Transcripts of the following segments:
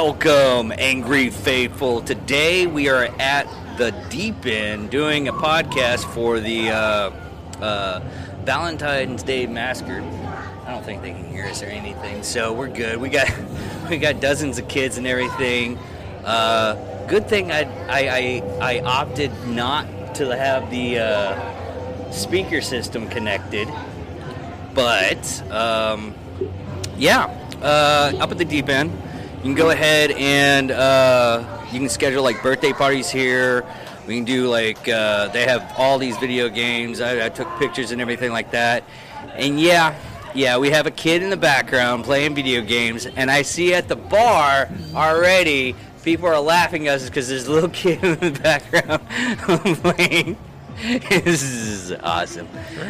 Welcome, Angry Faithful. Today we are at the Deep End doing a podcast for the uh, uh, Valentine's Day Massacre. I don't think they can hear us or anything, so we're good. We got we got dozens of kids and everything. Uh, good thing I, I I I opted not to have the uh, speaker system connected, but um, yeah, uh, up at the Deep End you can go ahead and uh, you can schedule like birthday parties here. We can do like uh, they have all these video games. I, I, took pictures and everything like that. And yeah, yeah, we have a kid in the background playing video games. And I see at the bar already people are laughing at us because there's a little kid in the background playing. this is awesome.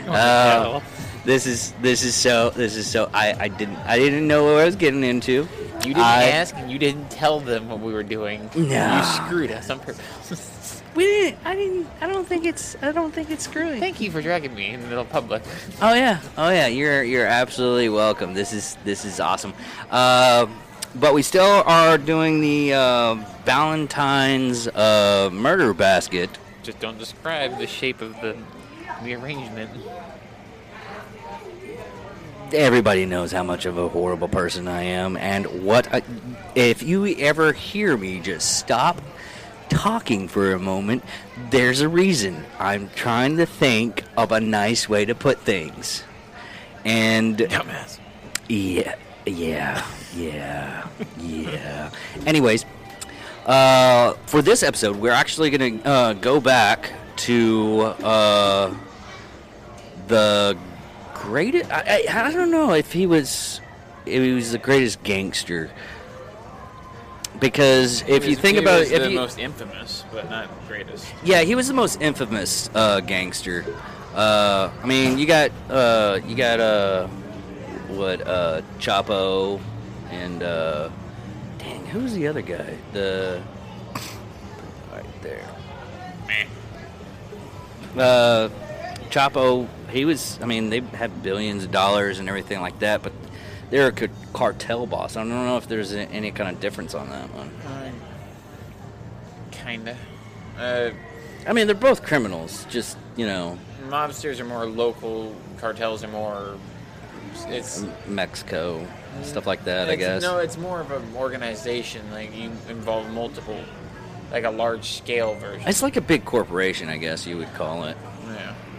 Uh, this is this is so this is so I, I didn't I didn't know what I was getting into. You didn't I, ask and you didn't tell them what we were doing. No. You screwed us on purpose. we didn't. I didn't. I don't think it's. I don't think it's screwing. Thank you for dragging me in the middle of public. Oh yeah. Oh yeah. You're you're absolutely welcome. This is this is awesome. Uh, but we still are doing the uh, Valentine's uh, murder basket. Just don't describe the shape of the the arrangement everybody knows how much of a horrible person I am, and what I, if you ever hear me just stop talking for a moment, there's a reason. I'm trying to think of a nice way to put things, and dumbass. Yeah, yeah, yeah, yeah. Anyways, uh, for this episode, we're actually gonna uh, go back to uh, the greatest. I, I, I don't know if he was if he was the greatest gangster. Because if you think about it, the you, most infamous, but not greatest. Yeah, he was the most infamous uh, gangster. Uh, I mean, you got uh, you got uh, what uh, Chapo and uh, dang, who's the other guy? The right there. Uh, Chapo he was. I mean, they had billions of dollars and everything like that, but they're a cartel boss. I don't know if there's any kind of difference on that one. Uh, kinda. Uh, I mean, they're both criminals. Just you know, mobsters are more local. Cartels are more. It's Mexico stuff like that. I guess. No, it's more of an organization. Like you involve multiple, like a large scale version. It's like a big corporation, I guess you would call it.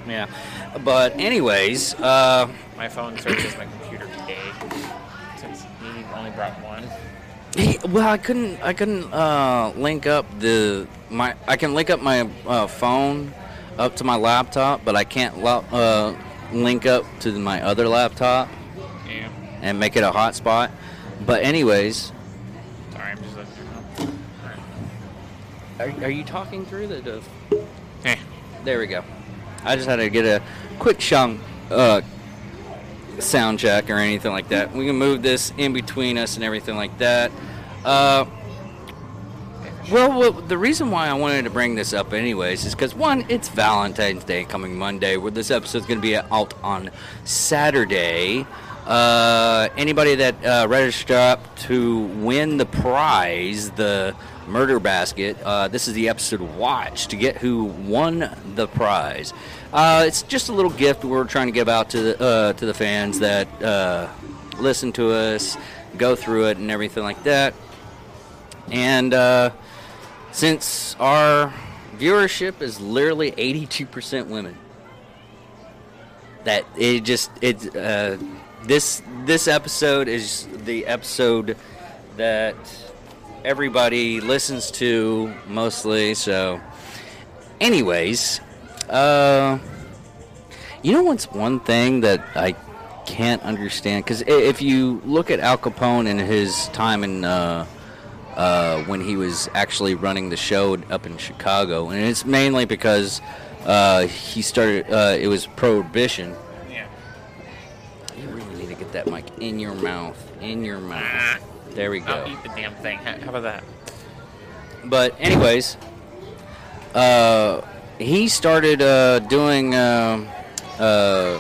Yeah. Yeah. But anyways, uh, my phone searches my computer today since he only brought one. He, well, I couldn't. I couldn't uh, link up the my. I can link up my uh, phone up to my laptop, but I can't lo- uh, link up to my other laptop yeah. and make it a hotspot. But anyways. Sorry, I'm just letting you know. Are, are you talking through the? Eh. There we go. I just had to get a quick shung, uh, sound check or anything like that. We can move this in between us and everything like that. Uh, well, well, the reason why I wanted to bring this up, anyways, is because one, it's Valentine's Day coming Monday, where this episode's going to be out on Saturday. Uh, anybody that uh, registered up to win the prize, the Murder Basket. Uh, this is the episode watch to get who won the prize. Uh, it's just a little gift we're trying to give out to the uh, to the fans that uh, listen to us, go through it, and everything like that. And uh, since our viewership is literally 82% women, that it just it uh, this this episode is the episode that everybody listens to mostly. So, anyways, uh, you know what's one thing that I can't understand? Because if you look at Al Capone and his time in uh, uh, when he was actually running the show up in Chicago, and it's mainly because uh, he started. Uh, it was prohibition. Yeah. You really need to get that mic in your mouth. In your mouth. There we go. I'll eat the damn thing. How about that? But anyways, uh, he started uh, doing. Uh, uh,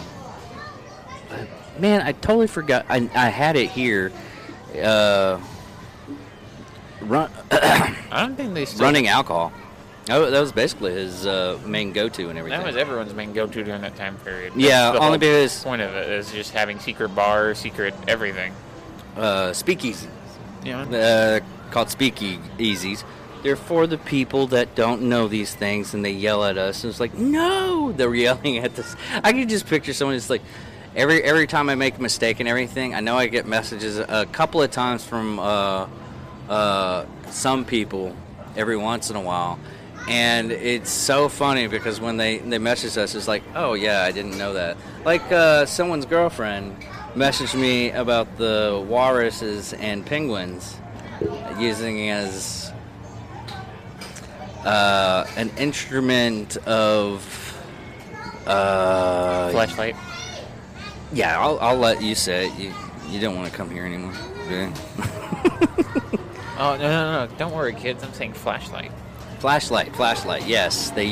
man, I totally forgot. I, I had it here. Uh, run, I don't think they still. running alcohol. Oh, that was basically his uh, main go-to and everything. That was everyone's main go-to during that time period. Yeah, That's the only because- point of it is just having secret bars, secret everything. uh, speakeasy, Know, uh, called speakeasies. They're for the people that don't know these things and they yell at us. And it's like, no, they're yelling at this. I can just picture someone just like, every every time I make a mistake and everything, I know I get messages a couple of times from uh, uh, some people every once in a while. And it's so funny because when they, they message us, it's like, oh yeah, I didn't know that. Like uh, someone's girlfriend messaged me about the walruses and penguins using as uh, an instrument of. Uh, flashlight. yeah, I'll, I'll let you say it. You, you don't want to come here anymore. Oh no, no, no! Don't worry, kids. I'm saying flashlight. Flashlight, flashlight. Yes, they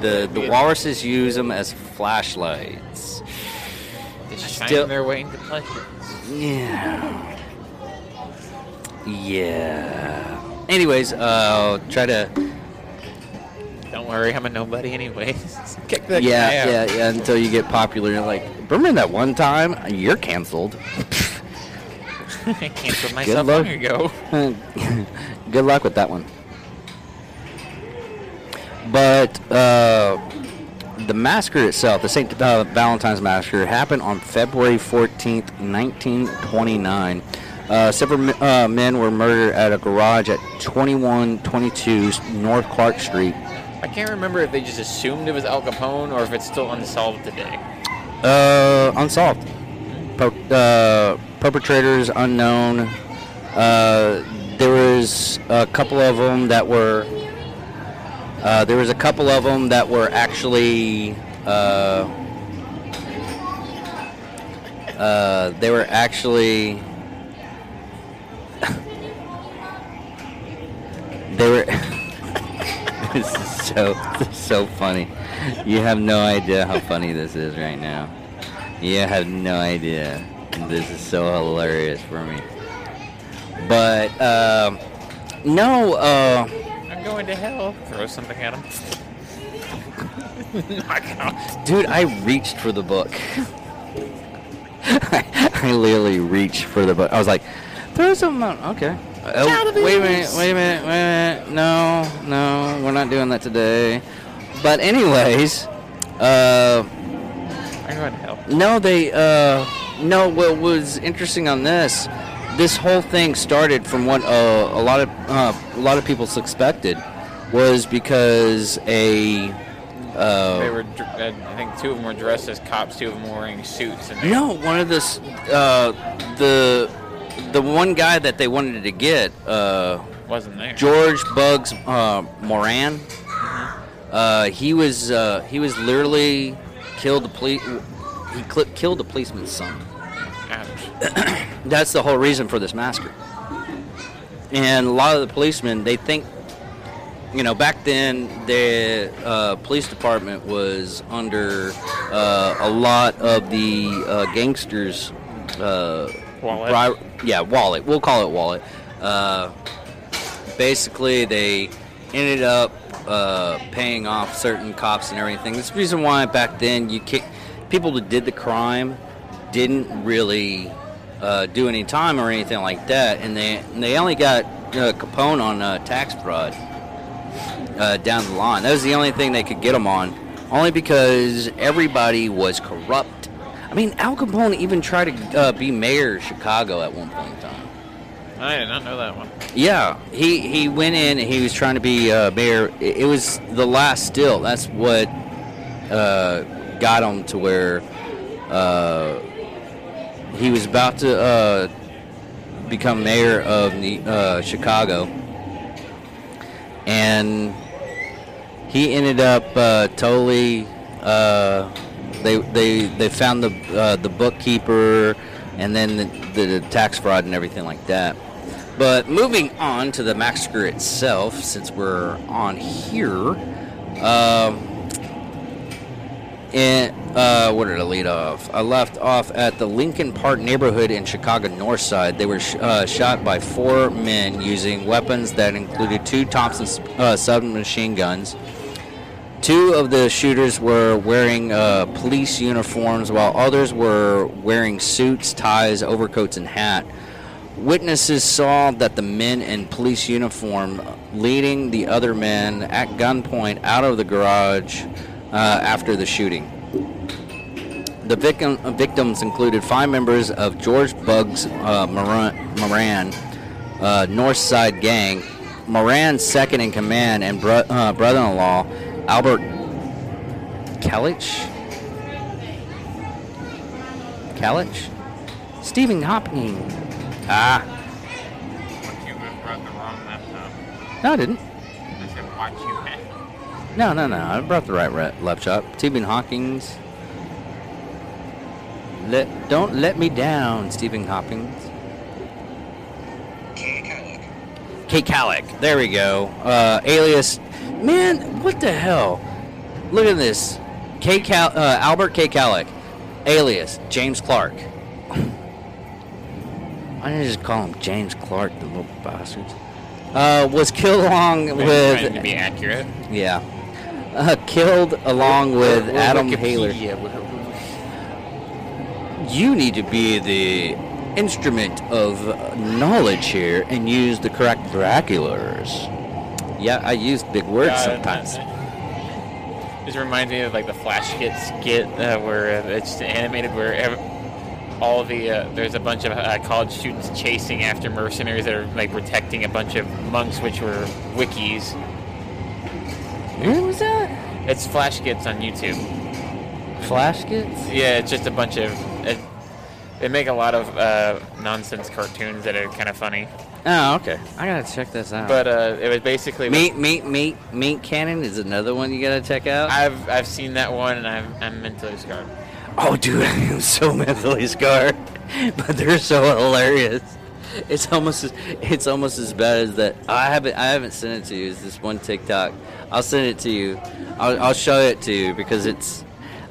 the the walruses use them as flashlights. Shining Still- their way into pleasure. Yeah. Yeah. Anyways, uh, I'll try to. Don't worry, I'm a nobody anyways. Kick that Yeah, guy out. yeah, yeah. Until you get popular, you're like, remember that one time you're canceled. I canceled myself long ago. Good luck with that one. But uh, the massacre itself, the St. Uh, Valentine's Massacre, happened on February 14th, 1929. Uh, several uh, men were murdered at a garage at 2122 North Clark Street. I can't remember if they just assumed it was Al Capone or if it's still unsolved today. Uh, unsolved. Per- uh, perpetrators unknown. Uh, there was a couple of them that were. Uh, there was a couple of them that were actually. Uh, uh, they were actually. they were. this is so so funny. You have no idea how funny this is right now. You have no idea. This is so hilarious for me. But um, no, uh, I'm going to hell. Throw something at him. Knock it dude, I reached for the book. I, I literally reached for the book. I was like, throw something out. Okay. Oh, wait a minute, wait a minute, wait a minute. No, no, we're not doing that today. But anyways, uh, I'm going to hell. No, they. Uh, no, what was interesting on this, this whole thing started from what uh, a lot of uh, a lot of people suspected was because a. Uh, They were, I think two of them were dressed as cops, two of them were wearing suits. And no, one of the uh, the the one guy that they wanted to get uh, wasn't there. George Bugs uh, Moran. Uh, he was uh, he was literally killed the police. He cl- killed the policeman's son. Ouch. That's the whole reason for this massacre. And a lot of the policemen, they think, you know, back then the uh, police department was under uh, a lot of the uh, gangsters. Uh, Wallet. bri- yeah, wallet. We'll call it wallet. Uh, basically, they ended up uh, paying off certain cops and everything. That's the reason why back then you kick people that did the crime didn't really uh, do any time or anything like that, and they and they only got uh, Capone on uh, tax fraud uh, down the line. That was the only thing they could get him on, only because everybody was corrupt. I mean, Al Capone even tried to uh, be mayor of Chicago at one point in time. I did not know that one. Yeah, he he went in and he was trying to be uh, mayor. It, it was the last still. That's what uh, got him to where uh, he was about to uh, become mayor of uh, Chicago, and he ended up uh, totally. Uh, they they they found the uh, the bookkeeper, and then the, the, tax fraud and everything like that. But moving on to the massacre itself, since we're on here, um, in uh, where did I lead off? I left off at the Lincoln Park neighborhood in Chicago North Side. They were sh- uh, shot by four men using weapons that included two Thompson uh, submachine guns. Two of the shooters were wearing uh, police uniforms, while others were wearing suits, ties, overcoats, and hat. Witnesses saw that the men in police uniform leading the other men at gunpoint out of the garage after the shooting. The victim, victims included five members of George Bugs uh, Moran, Moran uh, North Side Gang, Moran's second in command and bro- uh, brother-in-law, Albert Kellich. Kellich? Stephen Hopkins. Ah, You the wrong no, I didn't. I said watch you had. No, no, no. I brought the right re- laptop. Stephen Hawking's. Let don't let me down, Stephen Hawkins. Kate Kallick. There we go. Uh, alias. Man, what the hell? Look at this. K. Cal- uh, Albert K. Kallick. Alias James Clark. I need to just call him James Clark, the little bastards. Uh, was killed along with. Trying with to be accurate. yeah. Uh, killed along with Adam Haler. You need to be the instrument of knowledge here and use the correct vernaculars. Yeah, I use big words God, sometimes. This reminds me of like the Flash Kit skit uh, where uh, it's animated where ev- all the uh, there's a bunch of uh, college students chasing after mercenaries that are like protecting a bunch of monks, which were wikis. Where was that? It's Flash Kits on YouTube. Flash kits? Yeah, it's just a bunch of. It, they make a lot of uh, nonsense cartoons that are kind of funny. Oh, okay. I gotta check this out. But uh, it was basically Meat, meat, meat, meat cannon is another one you gotta check out. I've I've seen that one and I'm I'm mentally scarred. Oh, dude, I am so mentally scarred, but they're so hilarious. It's almost as, it's almost as bad as that. I haven't I haven't sent it to you. It's this one TikTok. I'll send it to you. I'll, I'll show it to you because it's.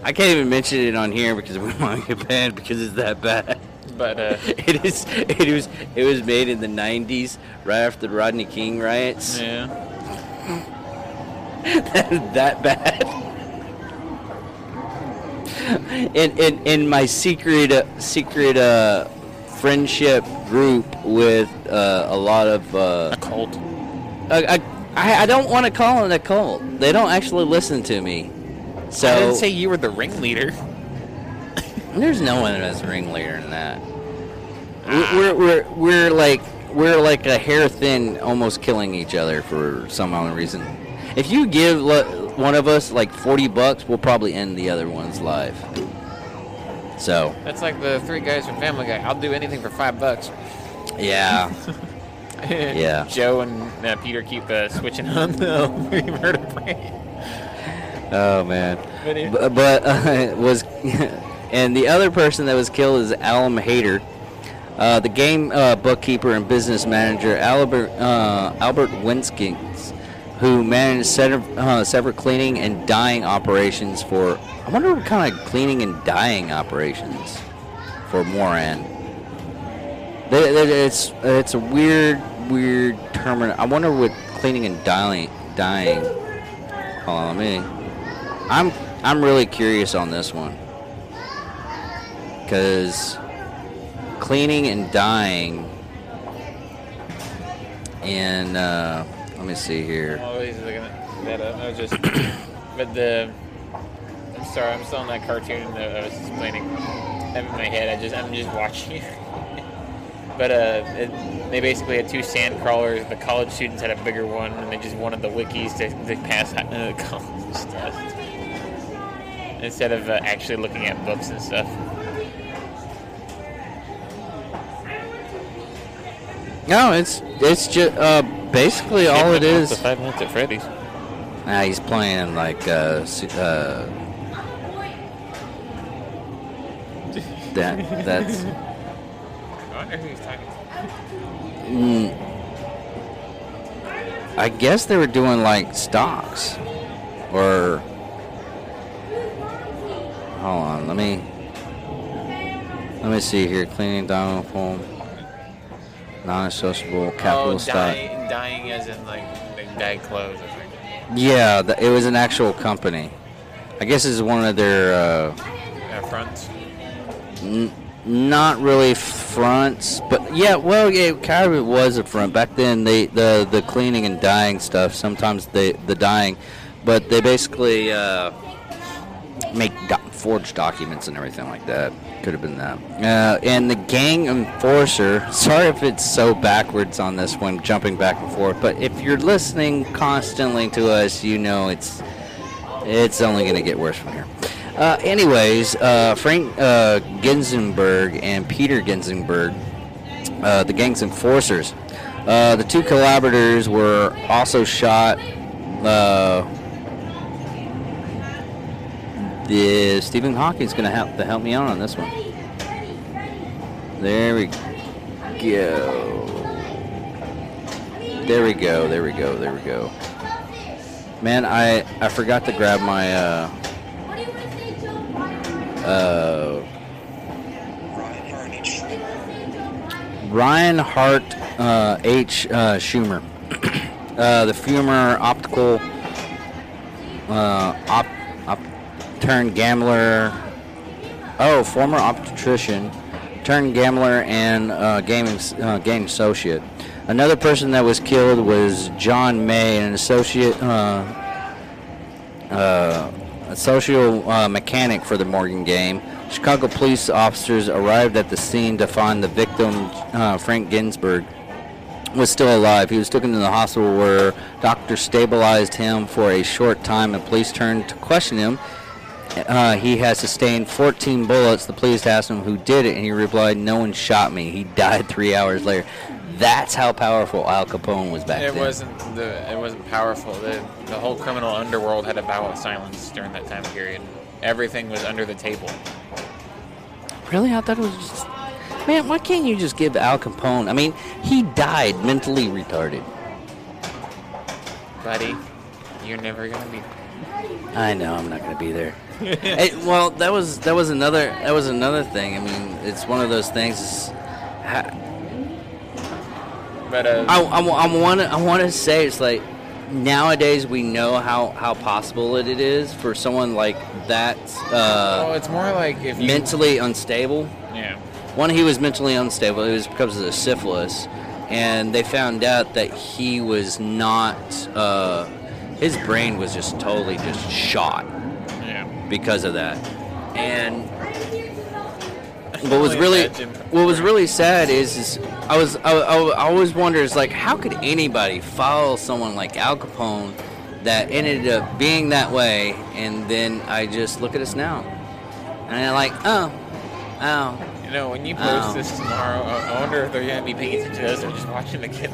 I can't even mention it on here because we might get banned because it's that bad. But uh, It is. It was. It was made in the '90s, right after the Rodney King riots. yeah. that bad. in, in in my secret uh, secret uh, friendship group with uh, a lot of uh, A cult. I, I I don't want to call it a cult. They don't actually listen to me. So I didn't say you were the ringleader. there's no one that's ringleader in that. We're, we're we're we're like we're like a hair thin, almost killing each other for some other reason. If you give one of us like forty bucks, we'll probably end the other one's life. So That's like the three guys from Family Guy. I'll do anything for five bucks. yeah, Yeah. Joe and uh, Peter keep uh, switching on the brain. oh man. But but, but uh, was and the other person that was killed is Alan Hader, uh, the game uh, bookkeeper and business manager Albert uh, Albert Winskins, who managed several, uh, cleaning and dyeing operations for. I wonder what kind of cleaning and dyeing operations for Moran. They- they- It's it's a weird weird term. I wonder what cleaning and dyeing dyeing. Hold on, me. I'm I'm really curious on this one because cleaning and dyeing in uh, let me see here. Always looking at that up. I was just, but the. I'm sorry, I'm still in that cartoon that I was explaining. I'm in my head. I just, I'm just watching but uh, it, they basically had two sand crawlers. The college students had a bigger one, and they just wanted the wikis to, to pass uh, college instead of uh, actually looking at books and stuff. No, it's it's just uh, basically all it is. The. Five Nights at Freddy's. Nah, he's playing like uh, uh, that. That's I wonder who he's talking to. mm, I guess they were doing like stocks or hold on. Let me let me see here. Cleaning down home. Non-associable capital oh, stock. dying, dying as in like they dye clothes or something. Yeah, th- it was an actual company. I guess it's one of their uh, Yeah, fronts. n- not really fronts, but yeah, well, yeah, it kind of was a front back then. They the the cleaning and dyeing stuff. Sometimes they the dyeing, but they basically uh, make do- forged documents and everything like that. Could have been that. Uh, and the gang enforcer. Sorry if it's so backwards on this one, jumping back and forth. But if you're listening constantly to us, you know it's it's only going to get worse from here. Uh, anyways, uh, Frank uh, Ginzenberg and Peter Ginzenberg, uh, the gang's enforcers, uh, the two collaborators were also shot. Uh, the Stephen Hawking's going to have to help me out on this one. There we go. There we go. There we go. There we go. Man, I I forgot to grab my uh uh Reinhardt uh, H uh, Schumer, uh, the Fumer optical uh, op turned gambler. Oh, former obstetrician turned gambler and uh, gaming uh, game associate. Another person that was killed was John May, an associate uh, uh, a social uh, mechanic for the Morgan game. Chicago police officers arrived at the scene to find the victim, uh, Frank Ginsburg, was still alive. He was taken to the hospital where doctors stabilized him for a short time and police turned to question him. Uh, he has sustained 14 bullets. The police asked him who did it, and he replied, "No one shot me." He died three hours later. That's how powerful Al Capone was back It then. wasn't the it wasn't powerful. The the whole criminal underworld had a vow of silence during that time period. Everything was under the table. Really? I thought it was just. Man, why can't you just give Al Capone? I mean, he died mentally retarded. Buddy, you're never gonna be I know I'm not going to be there. Hey, well, that was that was another that was another thing. I mean, it's one of those things. But uh I, I, I want to I want to say it's like nowadays we know how how possible it is for someone like that oh, uh, it's more like if you mentally unstable. Yeah. One, he was mentally unstable. It was because of the syphilis, and they found out that he was not. Uh, his brain was just totally just shot. Because of that. And what was really what was really sad is, is I was I, I, I always wonder is like how could anybody follow someone like Al Capone that ended up being that way, and then I just look at us now, and I'm like, oh, oh. You know, when you post Oh. this tomorrow, I wonder if they're gonna be paying attention to us or just watching the kid.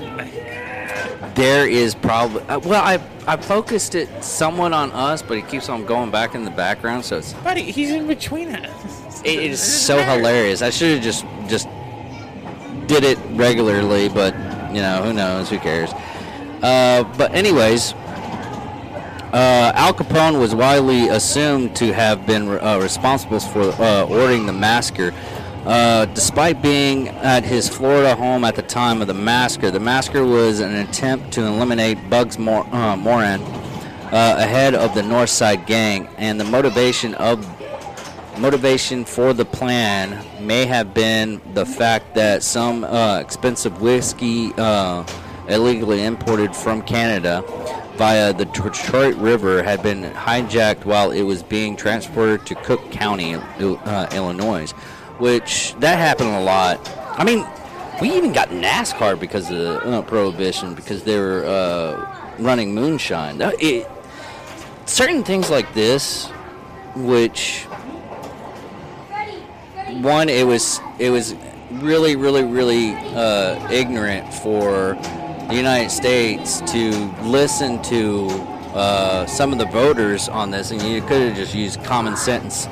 There is probably uh, well, I I focused it somewhat on us, but it keeps on going back in the background, so it's Buddy, he's in between us. it is so hilarious. I should have just just did it regularly, but you know who knows? Who cares? Uh, but anyways, uh, Al Capone was widely assumed to have been uh, responsible for uh, ordering the massacre. Uh, despite being at his Florida home at the time of the massacre, the massacre was an attempt to eliminate Bugs Mor- uh, Moran uh, ahead of the North Side Gang, and the motivation of motivation for the plan may have been the fact that some uh, expensive whiskey uh, illegally imported from Canada via the Detroit River had been hijacked while it was being transported to Cook County, Illinois, which that happened a lot. I mean, we even got NASCAR because of the uh, prohibition because they were uh, running moonshine. It, certain things like this, which one it was it was really really really uh, ignorant for the United States to listen to uh, some of the voters on this, and you could have just used common sense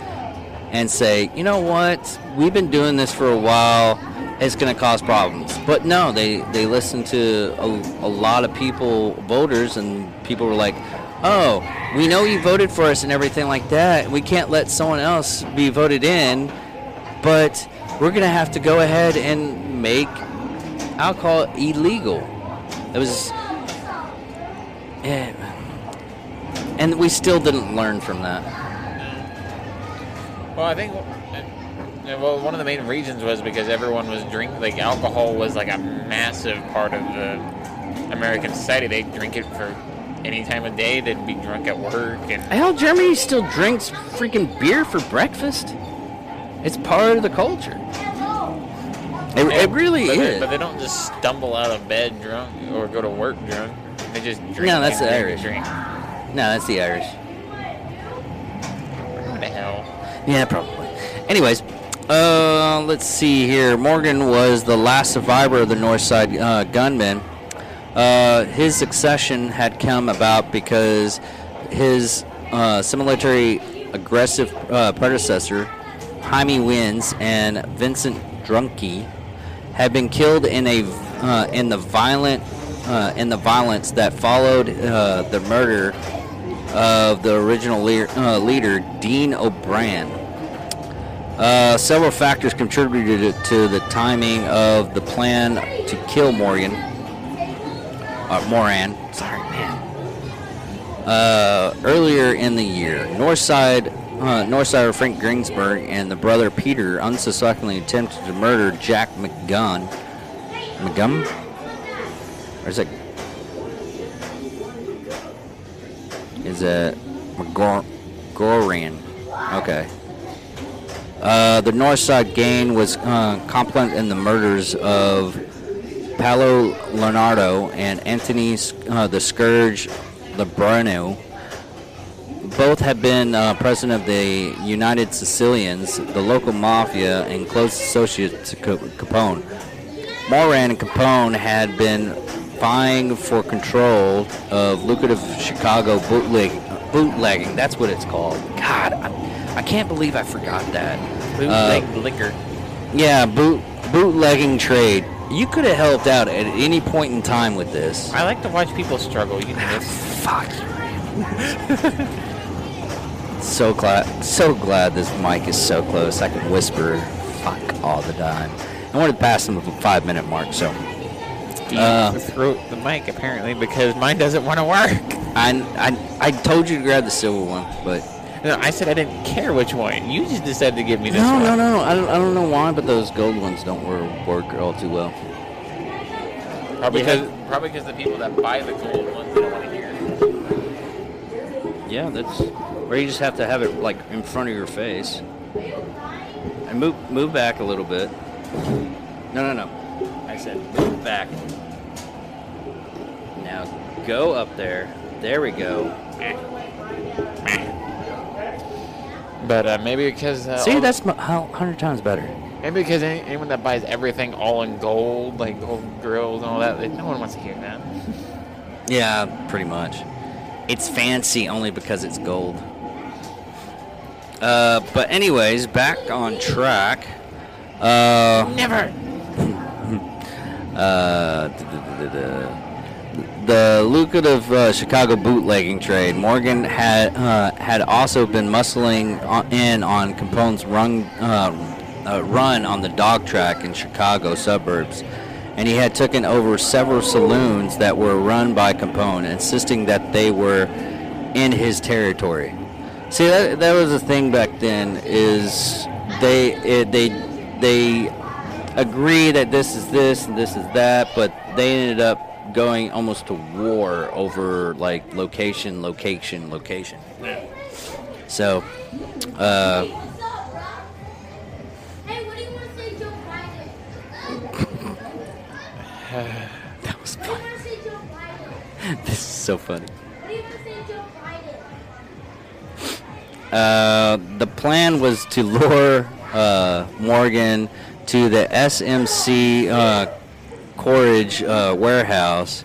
and say, you know what, we've been doing this for a while. It's going to cause problems, but no, they they listened to a, a lot of people, voters, and people were like, oh, we know you voted for us and everything like that. We can't let someone else be voted in, but we're gonna have to go ahead and make alcohol illegal. It was, yeah, and we still didn't learn from that. Well, I think. uh, Well, one of the main reasons was because everyone was drink like alcohol was like a massive part of the American society. They drink it for any time of day. They'd be drunk at work, and Hell, Germany still drinks freaking beer for breakfast. It's part of the culture. It, it really but They, is. but they don't just stumble out of bed drunk or go to work drunk. They just drink. No, that's the Irish. Drink. no, that's the Irish. What the hell? Yeah, probably. Anyways, uh, let's see here. Morgan was the last survivor of the Northside uh, gunman. Uh, his succession had come about because his uh, similarly aggressive uh, predecessor, Hymie Wins and Vincent Drunke, had been killed in a uh, in the violent uh, in the violence that followed uh, the murder of the original leader, uh, leader Dean O'Brien. Uh, several factors contributed to the timing of the plan to kill Morgan. Uh, Moran, sorry, man. Uh, earlier in the year, Northside, uh, Northsider Frank Greensburg and the brother Peter unsuspectingly attempted to murder Jack McGunn. McGum? Or is it? Is it McGor- Goran? Okay. Uh, the Northside gang was uh, complement in the murders of Paolo Leonardo and Anthony uh, the Scourge Lebrano. Both had been uh, president of the United Sicilians, the local mafia, and close associates to Capone. Moran and Capone had been vying for control of lucrative Chicago bootleg, bootlegging. That's what it's called. God, I, I can't believe I forgot that. Bootleg Uh, liquor. yeah, boot bootlegging trade. You could have helped out at any point in time with this. I like to watch people struggle. You know this. Fuck. so glad, so glad this mic is so close. I can whisper "fuck" all the time. I wanted to pass him the five minute mark, so Uh, throw the mic apparently because mine doesn't want to work. I, I I told you to grab the silver one, but No, I said I didn't care which one. You just decided to give me this no, one. no, no, no. I don't, I don't know why, but those gold ones don't work, work all too well. Probably Yeah. because probably because the people that buy the gold ones they don't want to hear. Yeah, that's or you just have to have it like in front of your face. And move move back a little bit. No, no, no. I said move back. Now go up there. There we go. But uh, maybe because uh, See, all- that's a hundred times better. maybe because any, anyone that buys everything all in gold, like gold grills and all that, they, no one wants to hear that. Yeah, pretty much. It's fancy only because it's gold. Uh, but anyways, back on track. Uh, Never. uh, duh, duh, duh, duh, duh. The lucrative uh, Chicago bootlegging trade. Morgan had uh, had also been muscling in on Capone's run uh, uh, run on the dog track in Chicago suburbs, and he had taken over several saloons that were run by Capone, insisting that they were in his territory. See, that, that was the thing back then. Is they it, they they agree that this is this and this is that, but they ended up going almost to war over like location, location, location. Yeah. So, uh, Hey, what do you want to say, Joe Biden? that was What do you want to say, Joe Biden? This is so funny. What do you want to say, Joe Biden? Uh, the plan was to lure uh, Morgan to the SMC uh, Courage uh, warehouse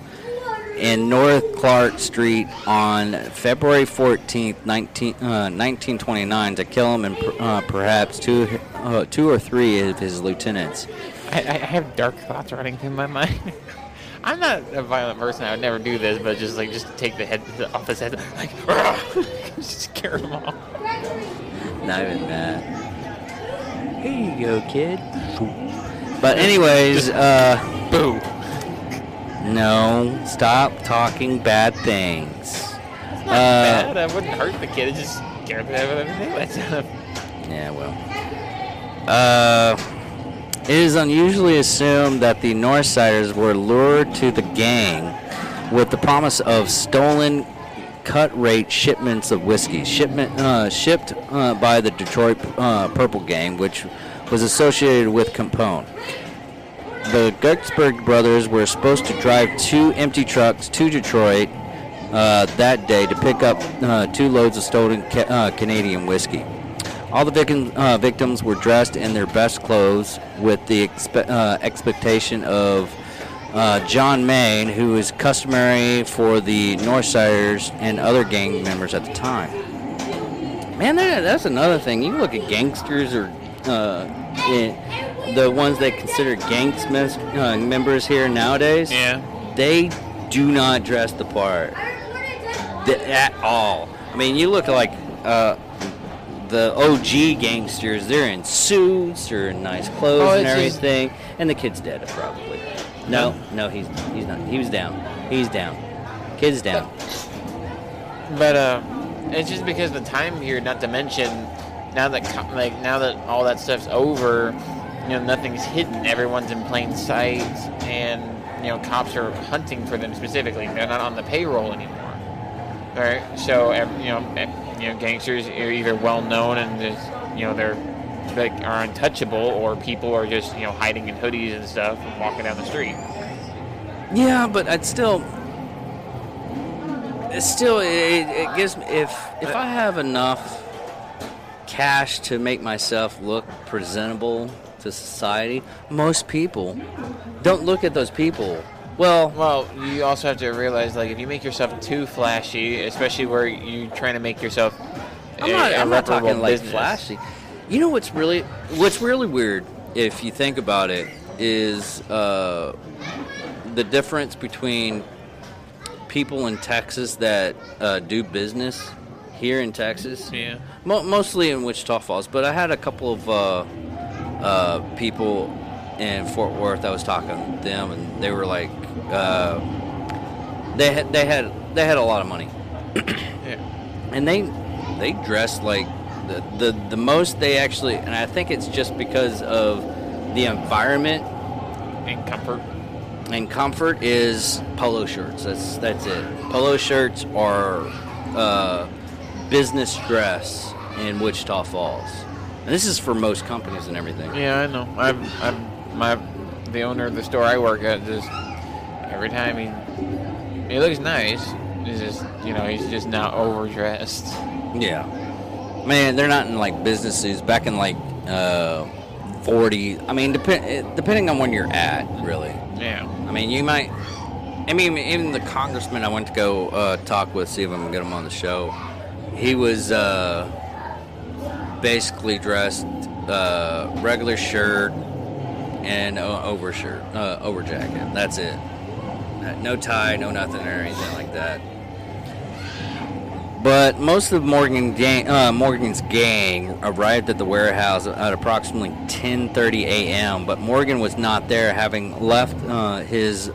in North Clark Street on February 14th, 19, uh, 1929, to kill him and per- uh, perhaps two, uh, two or three of his lieutenants. I, I have dark thoughts running through my mind. I'm not a violent person. I would never do this, but just like just take the head off his head, like just scare him off. Not even that. Here you go, kid. But anyways, uh, Boo. no, stop talking bad things. It's Not Uh, bad. I wouldn't hurt the kid. It just the head with everything. Yeah, well. Uh, it is unusually assumed that the Northsiders were lured to the gang with the promise of stolen cut rate shipments of whiskey, shipment uh, shipped uh, by the Detroit uh, Purple Gang, which was associated with Capone. The Gutzberg brothers were supposed to drive two empty trucks to Detroit uh, that day to pick up uh, two loads of stolen ca- uh, Canadian whiskey. All the victim, uh, victims were dressed in their best clothes with the expe- uh, expectation of John Maine, who was customary for the Northsiders and other gang members at the time. Man, that, that's another thing. You look at gangsters or eh, the ones they consider gangs mes- uh, members here nowadays. Yeah. They do not dress the part th- at all. I mean, you look like uh, the OG gangsters. They're in suits or in nice clothes Oh, and it's just- everything. And the kid's dead, probably. No, no, he's he's not. He was down. He's down. Kid's down. But uh, it's just because the time here. Not to mention, now that like now that all that stuff's over, you know nothing's hidden. Everyone's in plain sight, and you know cops are hunting for them specifically. They're not on the payroll anymore. All right. So you know you know gangsters are either well known and just you know they're like are untouchable, or people are just you know hiding in hoodies and stuff and walking down the street. Yeah, but I'd still. Still it, it gives me if if I have enough cash to make myself look presentable to society, most people don't look at those people. Well, Well, you also have to realize, like, if you make yourself too flashy, especially where you're trying to make yourself, I'm not, a I'm not talking reputable like flashy. You know what's really what's really weird if you think about it is uh, the difference between people in Texas that uh, do business here in Texas. Yeah. Mo- mostly in Wichita Falls, but I had a couple of uh, uh, people in Fort Worth. I was talking to them, and they were like, uh, they had they had they had a lot of money Yeah. and they they dress like the, the the most they actually and I think it's just because of the environment And comfort. and comfort is polo shirts. That's that's it. Polo shirts are uh, business dress in Wichita Falls. And this is for most companies and everything. Yeah, I know. I'm, I'm, my, the owner of the store I work at just every time he, he looks nice. He's just, you know, he's just not overdressed. Yeah. Man, they're not in like business suits. Back in like uh, 40. I mean, dep- depending on when you're at, really. Yeah. I mean, you might. I mean, even the congressman I went to go uh, talk with, see if I can get him on the show. He was uh, basically dressed uh, regular shirt and overshirt, uh, over jacket. That's it. No tie, no nothing or anything like that. But most of Morgan gang, uh, Morgan's gang arrived at the warehouse at approximately 10:30 a.m. But Morgan was not there, having left uh, his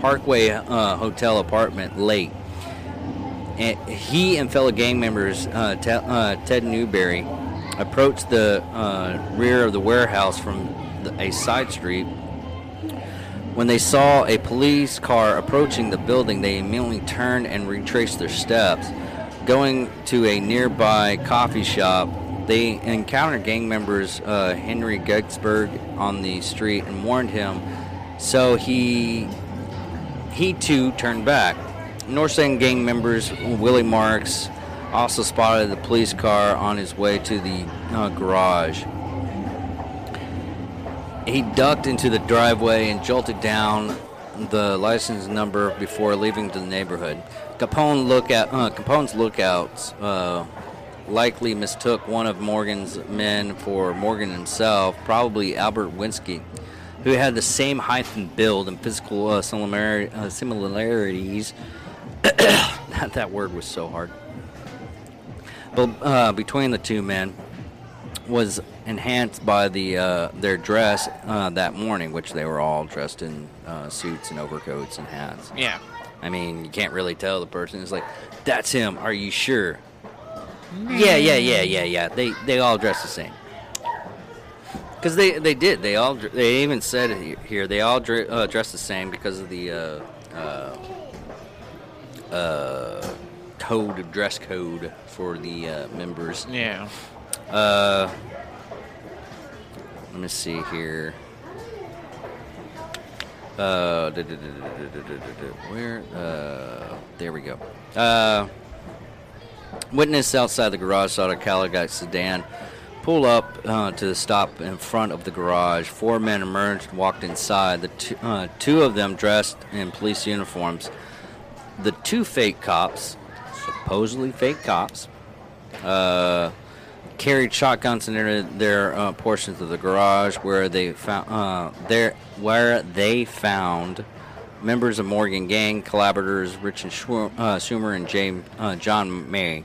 Parkway uh, hotel apartment late. And he and fellow gang members uh, uh, Ted Newberry approached the uh, rear of the warehouse from the, a side street. When they saw a police car approaching the building, they immediately turned and retraced their steps. Going to a nearby coffee shop, they encountered gang members uh, Henry Getzberg on the street and warned him. So he he too turned back. North End gang members Willie Marks also spotted the police car on his way to the uh, garage. He ducked into the driveway and jolted down the license number before leaving the neighborhood. Capone lookout, uh, Capone's lookouts uh, likely mistook one of Morgan's men for Morgan himself, probably Albert Winsky. who had the same height and build and physical uh, similar, uh, similarities. that, that word was so hard. Uh, between the two men was enhanced by the uh, their dress uh, that morning, which they were all dressed in uh, suits and overcoats and hats. Yeah. I mean, you can't really tell the person It's like, "That's him." Are you sure? Yeah, yeah, yeah, yeah, yeah. They they all dress the same. Because they they did. They all they even said it here. They all dr- uh, dress the same because of the uh, uh, uh, code dress code for the uh, members. Yeah. Uh, let me see here. Where? There we go. Uh, witness outside the garage saw a Cadillac sedan pull up uh, to the stop in front of the garage. Four men emerged and walked inside. The two, uh, two of them dressed in police uniforms. The two fake cops supposedly fake cops, uh, carried shotguns in their, their uh, portions of the garage where they found uh, there where they found members of Morgan gang collaborators Reinhardt Schwar- uh, Schwimmer and James uh, John May,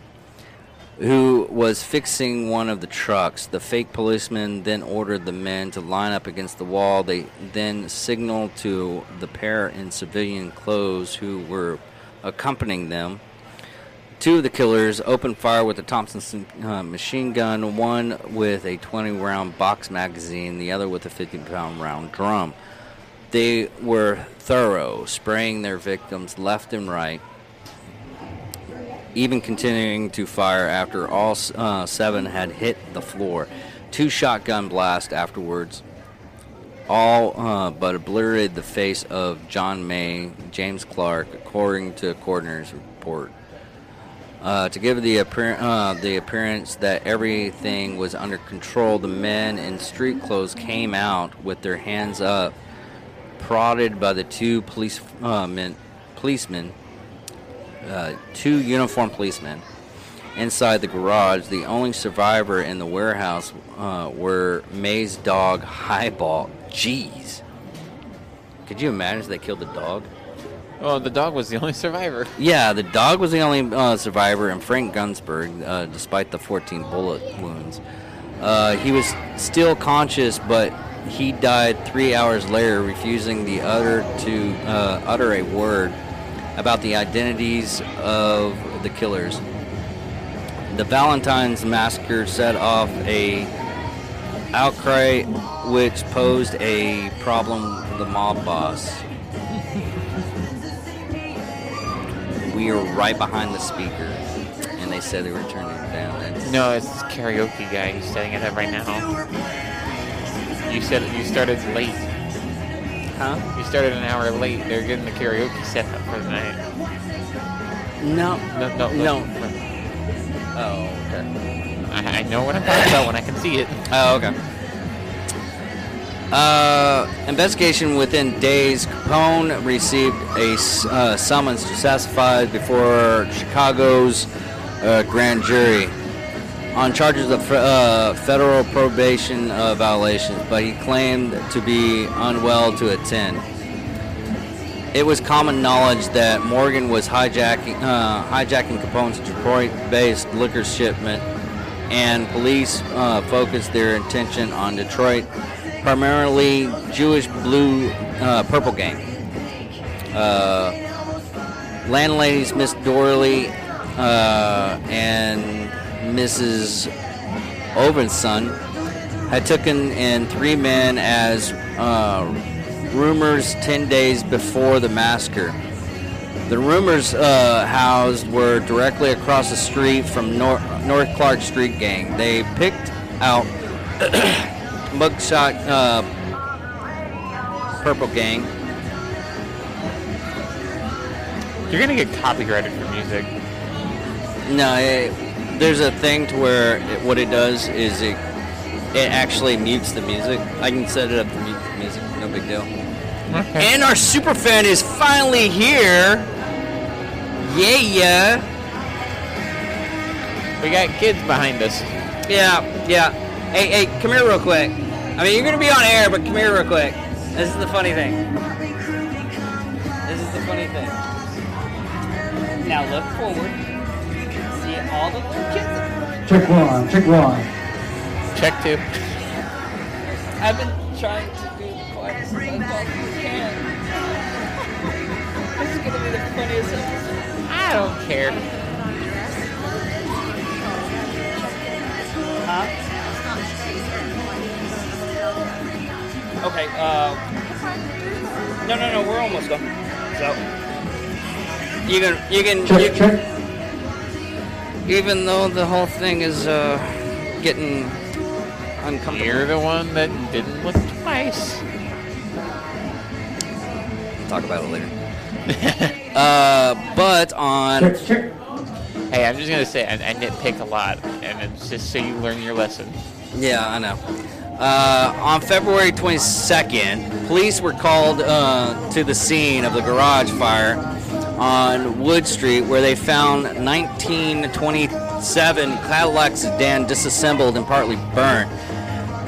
who was fixing one of the trucks. The fake policeman then ordered the men to line up against the wall. They then signaled to the pair in civilian clothes who were accompanying them. Two of the killers opened fire with a Thompson uh, machine gun, one with a 20 round box magazine, the other with a 50 pound round drum. They were thorough, spraying their victims left and right, even continuing to fire after all uh, seven had hit the floor. Two shotgun blasts afterwards all uh, but obliterated the face of John May, James Clark, according to a coroner's report. Uh, to give the, appear- uh, the appearance that everything was under control, the men in street clothes came out with their hands up, prodded by the two police uh, men, policemen, uh, two uniformed policemen, inside the garage. The only survivor in the warehouse uh, were May's dog Highball. Jeez, could you imagine if they killed the dog? Well, the dog was the only survivor. Yeah, the dog was the only uh, survivor, and Frank Gusenberg, uh, despite the 14 bullet wounds, uh, he was still conscious, but he died three hours later, refusing the utter to uh, utter a word about the identities of the killers. The Valentine's massacre set off a outcry, which posed a problem for the mob boss. We were right behind the speaker, and they said they were turning it down. That's, No, it's this karaoke guy. He's setting it up right now. You said you started late. huh? You started an hour late. They're getting the karaoke set up for the night. No, No, no, no. Oh, oh, okay. I, I know what I'm talking about when I can see it. Oh, okay. Uh, investigation within days. Capone received a uh, summons to testify before Chicago's uh, grand jury on charges of uh, federal probation uh, violations, but he claimed to be unwell to attend. It was common knowledge that Morgan was hijacking uh, hijacking Capone's Detroit-based liquor shipment, and police focused their attention on Detroit, primarily Jewish Blue uh, Purple Gang. Uh, landladies Miss Dorley uh, and Mrs. Ovenson had taken in three men as uh, rumors 10 days before the massacre. The rumors uh, housed were directly across the street from Nor- North Clark Street Gang. They picked out mugshot uh, Purple Gang. You're gonna get copyrighted for music. No, it, there's a thing to where it, what it does is it it actually mutes the music. I can set it up to mute the music, no big deal. Okay. And our super fan is finally here. Yeah, yeah. We got kids behind us. Yeah, yeah. Hey, hey, come here real quick. I mean, you're gonna be on air, but come here real quick. This is the funny thing. This is the funny thing. Now look forward. See all the little kids. Check one, check one. Check two. I've been trying to do the quietest as I possibly can. This is gonna be the funniest episode. I don't care. Okay, uh. No, no, no, we're almost done. So. You can, you can, you can check. even though the whole thing is, uh, getting uncomfortable. You're the one that didn't look twice. We'll talk about it later. uh, but on. Check, check. Hey, I'm just gonna say I, I nitpick a lot, and it's just so you learn your lesson. Yeah, I know. Uh, on February 22nd, police were called uh, to the scene of the garage fire on Wood Street, where they found 1927 Cadillac sedan disassembled and partly burnt.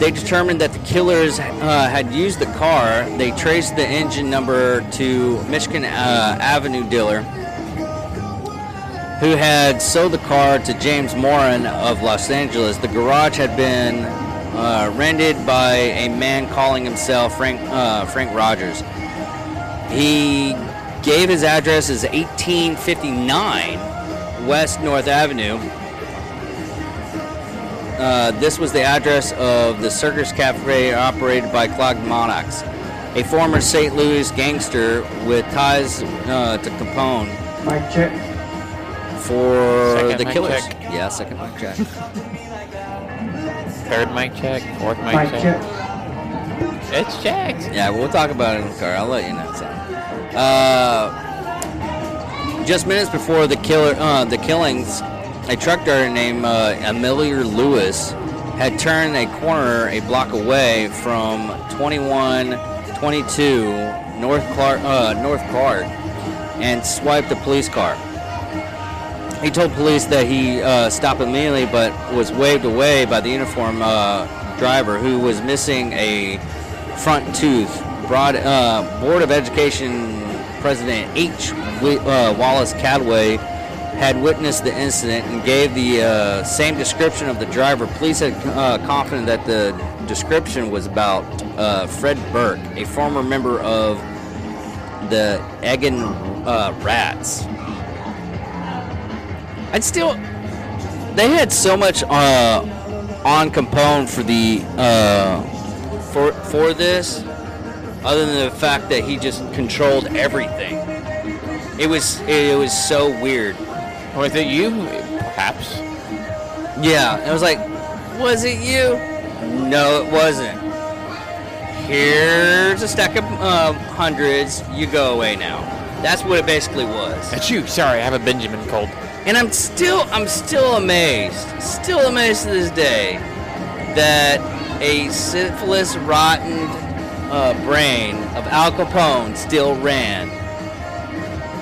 They determined that the killers uh, had used the car. They traced the engine number to Michigan uh, Avenue dealer, who had sold the car to James Moran of Los Angeles. The garage had been uh, rented by a man calling himself Frank uh, Frank Rogers. He gave his address as 1859 West North Avenue. Uh, this was the address of the Circus Cafe operated by Claude Maddox, a former St. Louis gangster with ties uh, to Capone Mic check. for Second the killers. check. Yeah, second mic check. Third mic check, fourth mic, Mic check. check. It's checked. yeah, we'll talk about it in the car. I'll let you know. So. Uh, just minutes before the killer, uh, the killings, a truck driver named uh, Elmer Lewis had turned a corner a block away from 2122 North Clark, uh, North Clark, and swiped a police car. He told police that he uh, stopped immediately, but was waved away by the uniform uh, driver who was missing a front tooth. Broad, uh, Board of Education President H. Uh, Wallace Caldwell had witnessed the incident and gave the uh, same description of the driver. Police had uh, confident that the description was about Fred Burke, a former member of the Egan Rats. I'd still. They had so much uh, on Capone for the uh, for for this, other than the fact that he just controlled everything. It was it was so weird. Was it you? Perhaps. Yeah, it was like, was it you? No, it wasn't. Here's a stack of uh, hundreds. You go away now. That's what it basically was. That's you. Sorry, I have a Benjamin cold. And I'm still I'm still amazed, still amazed to this day that a syphilis rotten uh, brain of Al Capone still ran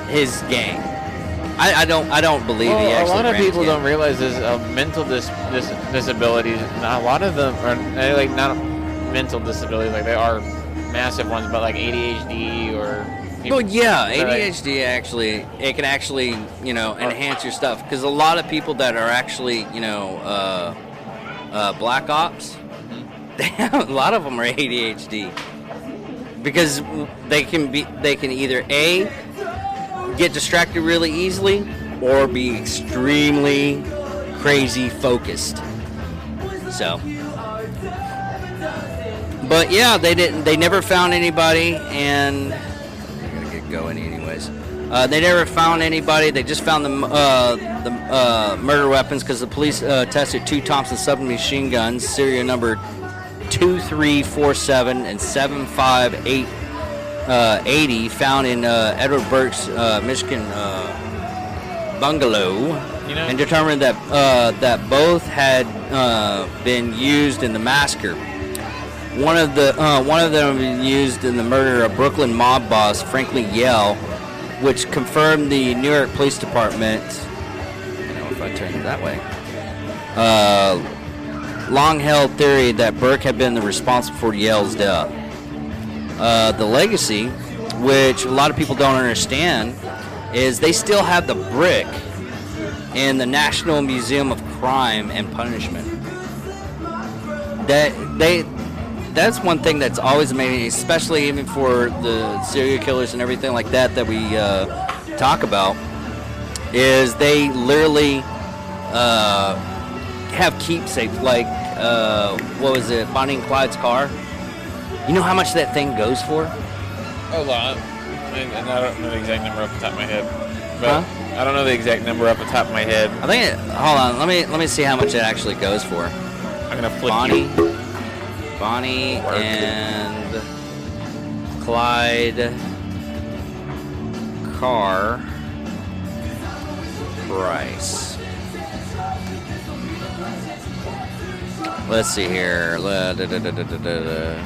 his gang. I, I don't I don't believe he Well, a lot of people don't realize is uh, mental dis- dis- disabilities. Not a lot of them are like not mental disabilities. Like they are massive ones, but like ADHD or. Well, yeah, ADHD actually it can actually you know enhance your stuff because a lot of people that are actually you know uh, uh, black ops, they have, a lot of them are ADHD because they can be they can either a get distracted really easily or be extremely crazy focused. So. But yeah, they didn't. They never found anybody, and I gotta get going anyways. Uh, they never found anybody. They just found the uh, the uh, murder weapons because the police uh, tested two Thompson submachine guns, serial number two three four seven and seven five eight uh, found in uh, Edward Burke's uh, Michigan uh, bungalow, You know- and determined that uh, that both had uh, been used in the massacre. One of the uh, one of them used in the murder of Brooklyn mob boss Franklin Yale, which confirmed the New York Police Department. You know, if I turn it that way, uh, long-held theory that Burke had been the responsible for Yale's death. uh, the legacy, which a lot of people don't understand, is they still have the brick in the National Museum of Crime and Punishment. That they that's one thing that's always amazing, especially even for the serial killers and everything like that that we uh, talk about, is they literally uh, have keepsakes. Like, uh, what was it, Bonnie and Clyde's car? You know how much that thing goes for? A lot. And, and I don't know the exact number off the top of my head. But Huh? I don't know the exact number off the top of my head. I think. It, hold on, let me let me see how much it actually goes for. I'm gonna flip Bonnie, you. Bonnie and Clyde car price. Let's see here. La- da- da- da-.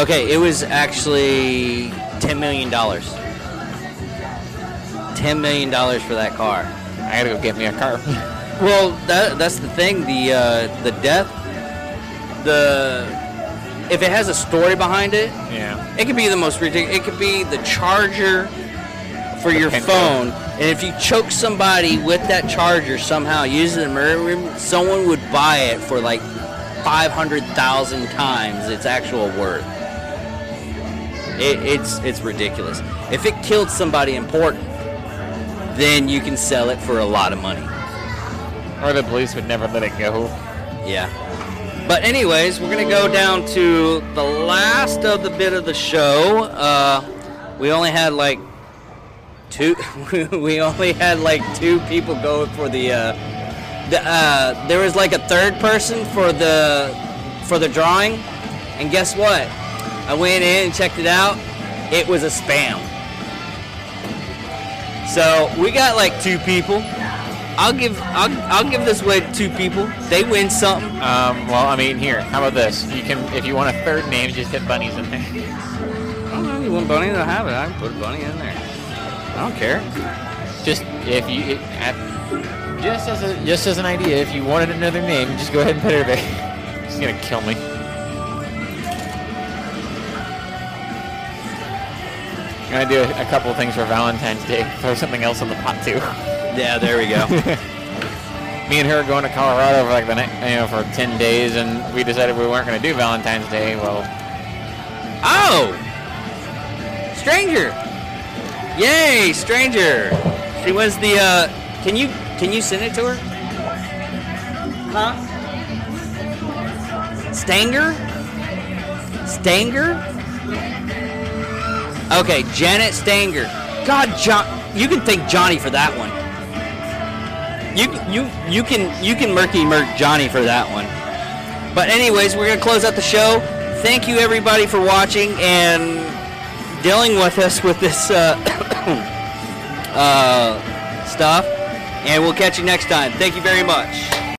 Okay, it was actually ten million dollars. Ten million dollars for that car. I gotta go get me a car. Well, that, that's the thing. The uh, the death, the if it has a story behind it, yeah. it could be the most ridiculous. It could be the charger for your Pinto. phone, and if you choke somebody with that charger somehow, use it in murder room, someone would buy it for like five hundred thousand times its actual worth. It, it's it's ridiculous. If it killed somebody important, then you can sell it for a lot of money. Or the police would never let it go. Yeah. But anyways, we're gonna go down to the last of the bit of the show. Uh, we only had like two. we only had like two people go for the. Uh, the uh, there was like a third person for the for the drawing, and guess what? I went in and checked it out. It was a spam. So we got like two people. I'll give I'll, I'll give this away to two people. They win something. Um, well, I mean, here, how about this? You can, if you want a third name, just hit bunnies in there. I don't know. You want bunny to have it? I can put a bunny in there. I don't care. Just if you, it, at, just as a, just as an idea, if you wanted another name, just go ahead and put it there. She's gonna kill me. I'm gonna do a, a couple of things for Valentine's Day. Throw something else in the pot too. Yeah, there we go. Me and her are going to Colorado for like the next, you know, for ten days, and we decided we weren't gonna do Valentine's Day. Well, oh, stranger! Yay, stranger! She was the. Uh, can you can you send it to her? Huh? Stanger? Stanger? Okay, Janet Stanger. God, John, you can thank Johnny for that one. You you you can you can murky murk Johnny for that one. But anyways, we're gonna close out the show. Thank you everybody for watching and dealing with us with this uh, uh, stuff. And we'll catch you next time. Thank you very much.